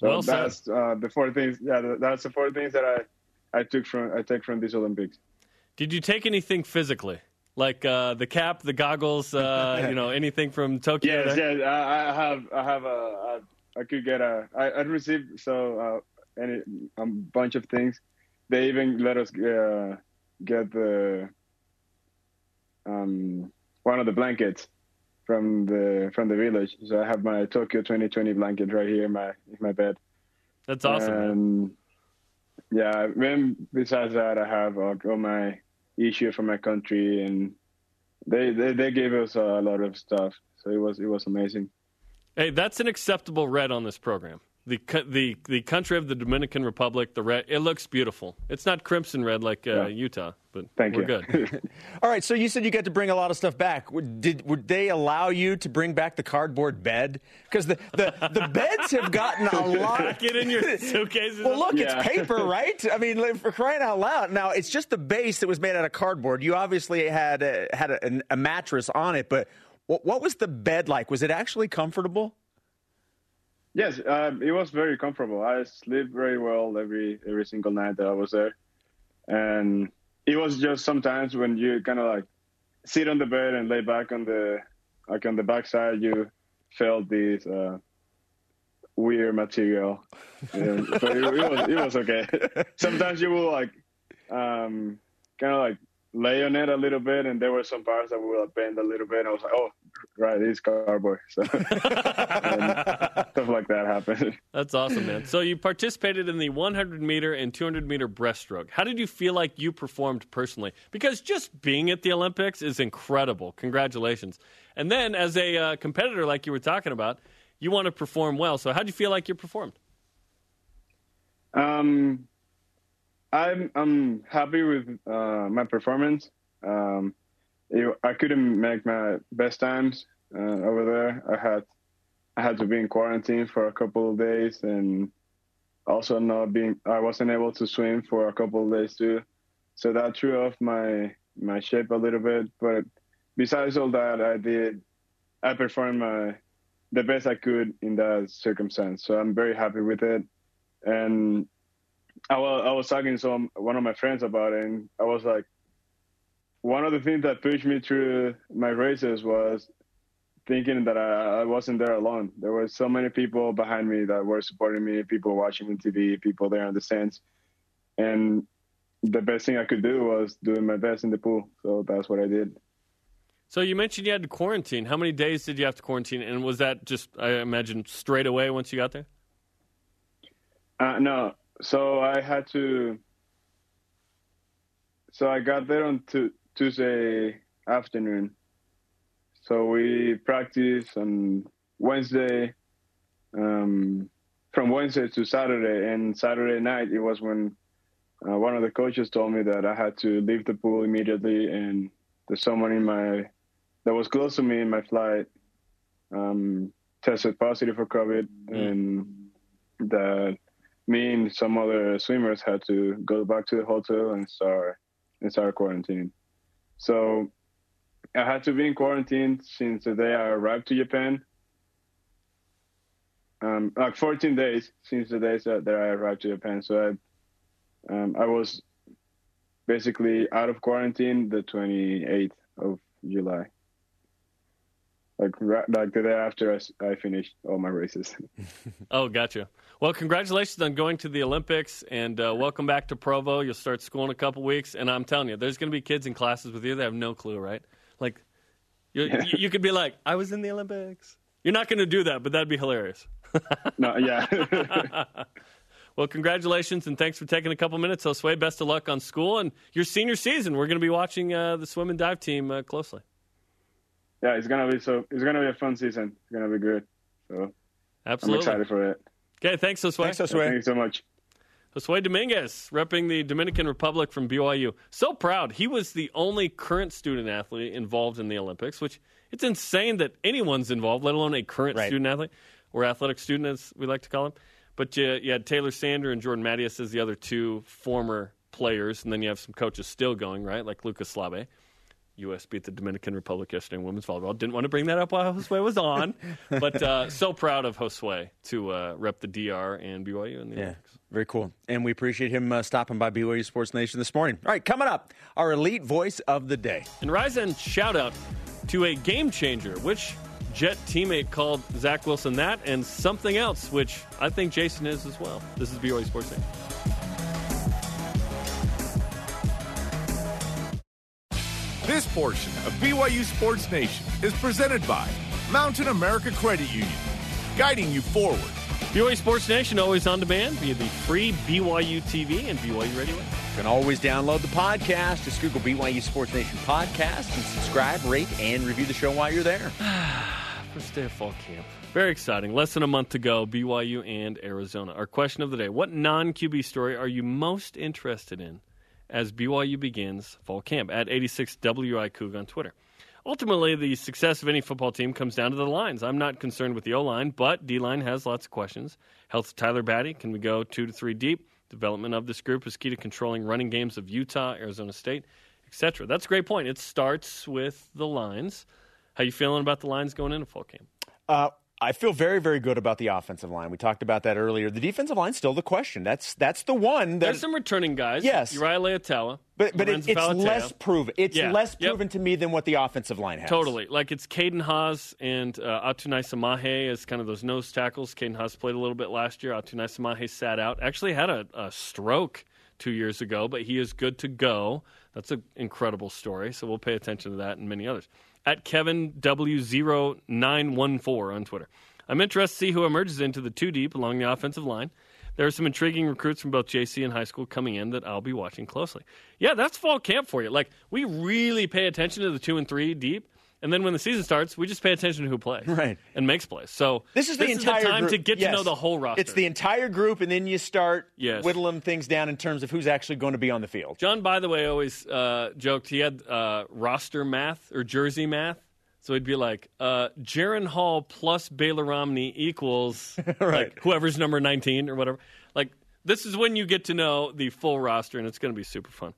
So Well that's uh, the four things. Yeah, that's the four things that I, I took from I take from these Olympics. Did you take anything physically, like uh, the cap, the goggles, uh, you know, anything from Tokyo? Yes, there? yes. I, I have, I have a, I, I could get a, I, I received so uh, any a bunch of things. They even let us uh, get the um one of the blankets from the from the village. So I have my Tokyo 2020 blanket right here in my in my bed. That's awesome. man. And yeah, then besides that, I have uh, all my issue for my country, and they, they they gave us a lot of stuff. So it was it was amazing. Hey, that's an acceptable red on this program. The the the country of the Dominican Republic, the red. It looks beautiful. It's not crimson red like uh, Yeah. Utah, but Thank we're you. good. All right, so you said you got to bring a lot of stuff back. Would- Did would they allow you to bring back the cardboard bed? Because the, the, the beds have gotten a lot. Get in your suitcases. Well, look, Yeah. it's paper, right? I mean, like, for crying out loud! Now it's just the base that was made out of cardboard. You obviously had a, had a, a mattress on it, but what, what was the bed like? Was it actually comfortable? Yes, um, it was very comfortable. I sleep very well every every single night that I was there, and it was just sometimes when you kind of like sit on the bed and lay back on the like on the backside, you felt this uh, weird material, and, but it, it was it was okay. sometimes you will like um, kind of like lay on it a little bit, and there were some parts that will bend a little bit. And I was like, oh, right, it's cardboard. So stuff like that happened. That's awesome, man. So you participated in the 100 meter and 200 meter breaststroke. How did you feel like you performed personally? Because just being at the Olympics is incredible. Congratulations. And then as a uh, competitor, like you were talking about, you want to perform well. So how did you feel like you performed? Um, I'm I'm happy with uh, my performance. Um, it, I couldn't make my best times uh, over there. I had I had to be in quarantine for a couple of days, and also not being I wasn't able to swim for a couple of days too. So that threw off my my shape a little bit. But besides all that, I did I performed my the best I could in that circumstance. So I'm very happy with it. And I was, I was talking to some, one of my friends about it, and I was like, one of the things that pushed me through my races was thinking that I, I wasn't there alone. There were so many people behind me that were supporting me, people watching on TV, people there on the stands. And the best thing I could do was doing my best in the pool. So that's what I did. So you mentioned you had to quarantine. How many days did you have to quarantine? And was that just, I imagine, straight away once you got there? Uh, no, so I had to. So I got there on tu- Tuesday afternoon. So we practiced on Wednesday, um, from Wednesday to Saturday, and Saturday night it was when uh, one of the coaches told me that I had to leave the pool immediately, and there's someone in my that was close to me in my flight um, tested positive for COVID, and that me and some other swimmers had to go back to the hotel and start and start quarantining. So I had to be in quarantine since the day I arrived to Japan. Um, like 14 days since the day that, that I arrived to Japan. So I, um, I was basically out of quarantine the 28th of July. Like ra- like the day after I, I finished all my races. Oh, gotcha. Well, congratulations on going to the Olympics, and uh, welcome back to Provo. You'll start school in a couple weeks, and I'm telling you, there's going to be kids in classes with you that have no clue, right? Like, you, you, you could be like, "I was in the Olympics." You're not going to do that, but that'd be hilarious. no, yeah. Well, congratulations, and thanks for taking a couple minutes. Josue, best of luck on school and your senior season. We're going to be watching uh, the swim and dive team uh, closely. Yeah, it's gonna be so. It's gonna be a fun season. It's gonna be good. So Absolutely. I'm excited for it. Okay, thanks, Josue. Thanks, So Josue. thank you so much. Josue Dominguez, repping the Dominican Republic from BYU. So proud. He was the only current student athlete involved in the Olympics, which it's insane that anyone's involved, let alone a current Right. student athlete or athletic student, as we like to call him. But you, you had Taylor Sander and Jordan Mattias as the other two former players, and then you have some coaches still going, right? Like Lucas Slabe. U.S. beat the Dominican Republic yesterday in women's volleyball. Didn't want to bring that up while Josue was on, but uh, so proud of Josue to uh, rep the DR and BYU in the Yeah, Olympics. very cool. And we appreciate him uh, stopping by BYU Sports Nation this morning. All right, coming up, our elite voice of the day. And Rise and shout out to a game changer, which Jet teammate called Zach Wilson that, and something else, which I think Jason is as well. This is BYU Sports Nation. This portion of BYU Sports Nation is presented by Mountain America Credit Union, guiding you forward. BYU Sports Nation always on demand via the free BYU TV and BYU Radio. You can always download the podcast. Just Google BYU Sports Nation podcast and subscribe, rate, and review the show while you're there. First day of fall camp. Very exciting. Less than a month to go, BYU and Arizona. Our question of the day What non QB story are you most interested in as BYU begins fall camp? At 86WI Coug on Twitter. Ultimately, the success of any football team comes down to the lines. I'm not concerned with the O line, but D line has lots of questions. Health of Tyler Batty. Can we go two to three deep? Development of this group is key to controlling running games of Utah, Arizona State, etc. That's a great point. It starts with the lines. How you feeling about the lines going into fall camp? Uh, I feel very, very good about the offensive line. We talked about that earlier. The defensive line's still the question. That's that's the one that. There's some returning guys. Yes. Uriah Leiataua. but but it, it's less proven. It's Yeah. less Yep. proven to me than what the offensive line has. Totally. Like it's Caden Haws and uh, Atunaisa Mahe as kind of those nose tackles. Caden Haws played a little bit last year. Atunaisa Mahe sat out. Actually had a, a stroke two years ago, but he is good to go. That's an incredible story. So we'll pay attention to that and many others. At Kevin W0914 on Twitter. I'm interested to see who emerges into the two deep along the offensive line. There are some intriguing recruits from both JC and high school coming in that I'll be watching closely. Yeah, that's fall camp for you. Like we really pay attention to the two and three deep, and then when the season starts, we just pay attention to who plays Right. and makes plays. So This is the entire time group. to get Yes. to know the whole roster. It's the entire group, and then you start Yes. whittling things down in terms of who's actually going to be on the field. John, by the way, always uh, joked he had uh, roster math or jersey math. So he'd be like, uh, Jaren Hall plus Baylor Romney equals like whoever's number 19 or whatever. Like, this is when you get to know the full roster, and it's going to be super fun.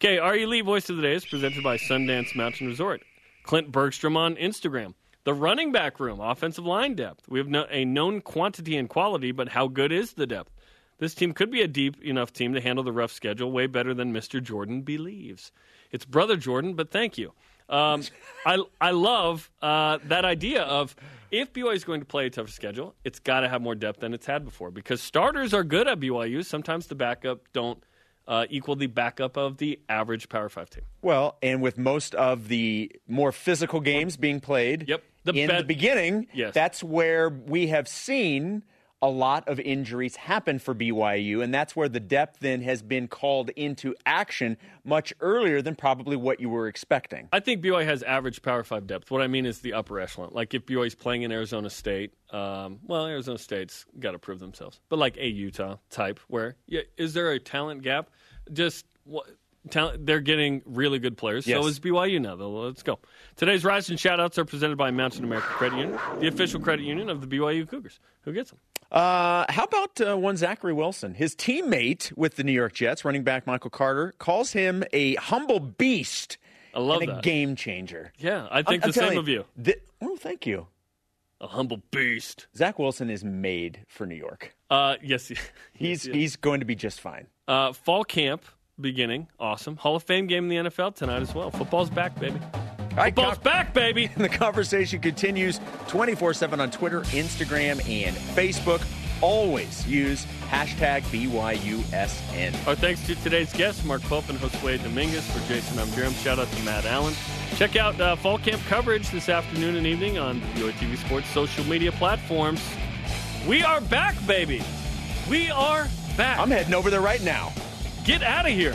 Okay, our elite voice of the day is presented by Sundance Mountain Resort. Clint Bergstrom on Instagram. The running back room, offensive line depth. We have no, a known quantity and quality, but how good is the depth? This team could be a deep enough team to handle the rough schedule way better than Mr. Jordan believes. It's brother Jordan, but thank you. Um, I I love uh, that idea of if BYU is going to play a tougher schedule, it's got to have more depth than it's had before because starters are good at BYU. Sometimes the backup don't uh, equal the backup of the average Power Five team. Well, and with most of the more physical games being played Yep. The in the beginning, Yes. that's where we have seen a lot of injuries happen for BYU, and that's where the depth then has been called into action much earlier than probably what you were expecting. I think BYU has average Power Five depth. What I mean is the upper echelon. Like if BYU's playing in Arizona State, um, well, Arizona State's got to prove themselves. But like a Utah type, where yeah, is there a talent gap? Just what. Talent, they're getting really good players. Yes. So is BYU now, though. Let's go. Today's Rise and Shoutouts are presented by Mountain America Credit Union, the official credit union of the BYU Cougars. Who gets them? Uh, how about uh, one Zachary Wilson? His teammate with the New York Jets, running back Michael Carter, calls him a humble beast I love and a game changer. Yeah, I think I'm the telling same of you. th- oh, thank you. A humble beast. Zach Wilson is made for New York. Uh, yes, He's he's going to be just fine. Uh, fall camp beginning. Awesome. Hall of Fame game in the NFL tonight as well. Football's back, baby. Right, Football's con- back, baby. And the conversation continues 24 7 on Twitter, Instagram, and Facebook. Always use hashtag BYUSN. Our thanks to today's guests, Mark Pope and Josue Dominguez. For Jason, I'm Jarom. Shout out to Matt Allen. Check out uh, fall camp coverage this afternoon and evening on BYU TV Sports social media platforms. We are back, baby. We are back. I'm heading over there right now. Get out of here.